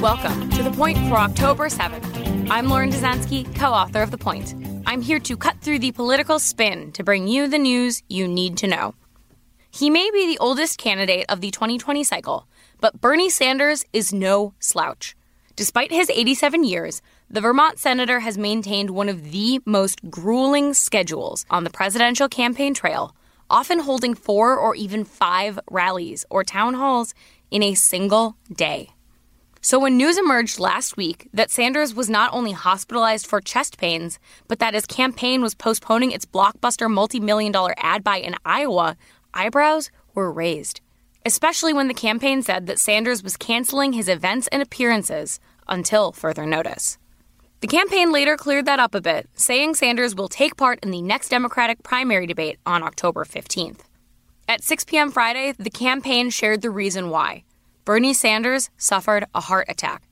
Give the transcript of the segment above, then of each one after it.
Welcome to The Point for October 7th. I'm Lauren Dezenski, co author of The Point. I'm here to cut through the political spin to bring you the news you need to know. He may be the oldest candidate of the 2020 cycle, but Bernie Sanders is no slouch. Despite his 87 years, the Vermont senator has maintained one of the most grueling schedules on the presidential campaign trail, often holding four or even five rallies or town halls in a single day. So, when news emerged last week that Sanders was not only hospitalized for chest pains, but that his campaign was postponing its blockbuster multi million dollar ad buy in Iowa, eyebrows were raised. Especially when the campaign said that Sanders was canceling his events and appearances until further notice. The campaign later cleared that up a bit, saying Sanders will take part in the next Democratic primary debate on October 15th. At 6 p.m. Friday, the campaign shared the reason why. Bernie Sanders suffered a heart attack.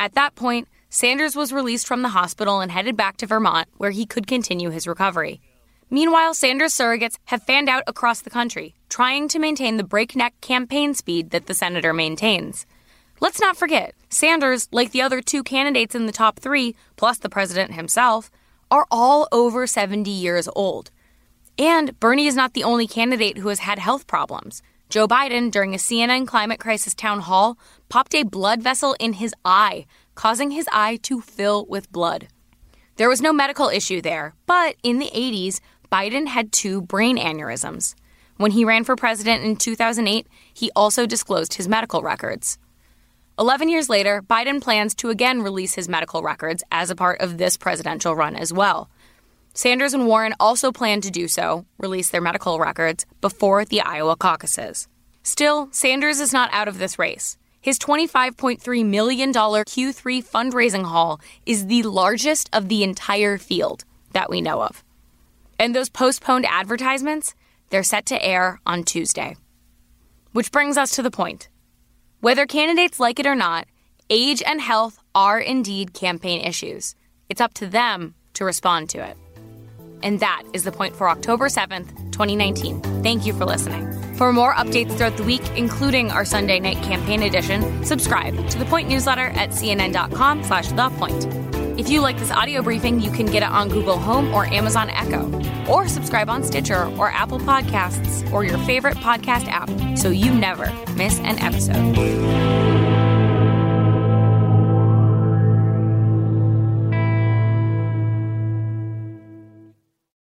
At that point, Sanders was released from the hospital and headed back to Vermont, where he could continue his recovery. Meanwhile, Sanders surrogates have fanned out across the country, trying to maintain the breakneck campaign speed that the senator maintains. Let's not forget, Sanders, like the other two candidates in the top three, plus the president himself, are all over 70 years old. And Bernie is not the only candidate who has had health problems. Joe Biden, during a CNN climate crisis town hall, popped a blood vessel in his eye, causing his eye to fill with blood. There was no medical issue there, but in the 80s, Biden had two brain aneurysms. When he ran for president in 2008, he also disclosed his medical records. Eleven years later, Biden plans to again release his medical records as a part of this presidential run as well. Sanders and Warren also plan to do so, release their medical records, before the Iowa caucuses. Still, Sanders is not out of this race. His $25.3 million Q3 fundraising haul is the largest of the entire field that we know of. And those postponed advertisements, they're set to air on Tuesday. Which brings us to the point. Whether candidates like it or not, age and health are indeed campaign issues. It's up to them to respond to it. And that is the point for October 7th, 2019. Thank you for listening. For more updates throughout the week, including our Sunday night campaign edition, subscribe to the Point newsletter at cnn.com slash the point. If you like this audio briefing, you can get it on Google Home or Amazon Echo, or subscribe on Stitcher or Apple Podcasts or your favorite podcast app so you never miss an episode.